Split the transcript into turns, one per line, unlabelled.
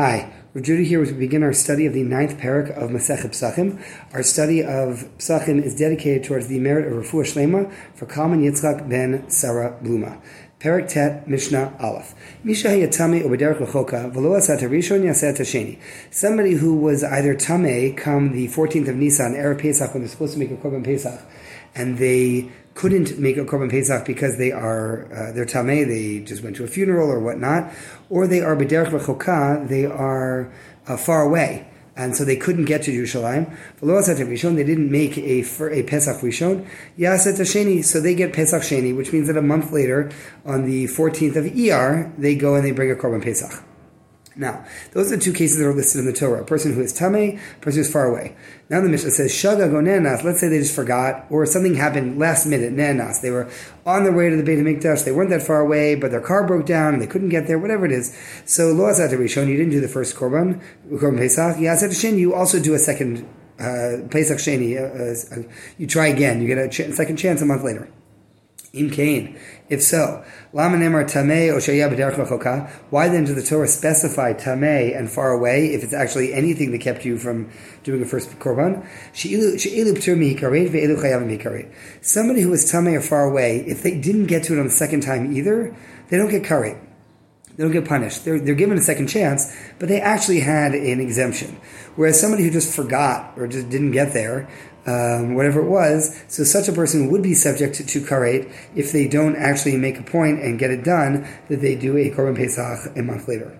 Hi, Judy here as we begin our study of the ninth parak of Masechet Psachim. Our study of Psachim is dedicated towards the merit of Refuah Shlema for Kalman Yitzchak ben Sarah Bluma. Parak Tet Mishnah Aleph. Misha Yatame Ubederach Lechoka Velo Asat Rishon Yaset. Somebody who was either Tame come the 14th of Nisan, Erev Pesach, when they're supposed to make a Korban Pesach, and they couldn't make a korban pesach because they are uh, they're tamei, they just went to a funeral or whatnot, or they are b'derech v'choka, they are uh, far away, and so they couldn't get to Yerushalayim. They didn't make a a pesach rishon. Sheni, so they get pesach sheni, which means that a month later, on the 14th of Iyar, they go and they bring a korban pesach. Now, those are the two cases that are listed in the Torah. A person who is tame, a person who is far away. Now the Mishnah says, Shaga go nenas. Let's say they just forgot, or something happened last minute, nenas. They were on their way to the Beit HaMikdash, they weren't that far away, but their car broke down and they couldn't get there, whatever it is. So, lo asat rishon, you didn't do the first korban, korban pesach. Yasat you also do a second uh, pesach sheni. Uh, uh, you try again, you get a ch- second chance a month later. Im Kain. If so, Lama B'derech Why then does the Torah specify Tameh and far away if it's actually anything that kept you from doing a first korban? Somebody who is Tameh or far away, if they didn't get to it on the second time either, they don't get karet. They don't get punished. They're, they're given a second chance, but they actually had an exemption. Whereas somebody who just forgot or just didn't get there, um, whatever it was. So such a person would be subject to, karet if they don't actually make a point and get it done that they do a korban pesach a month later.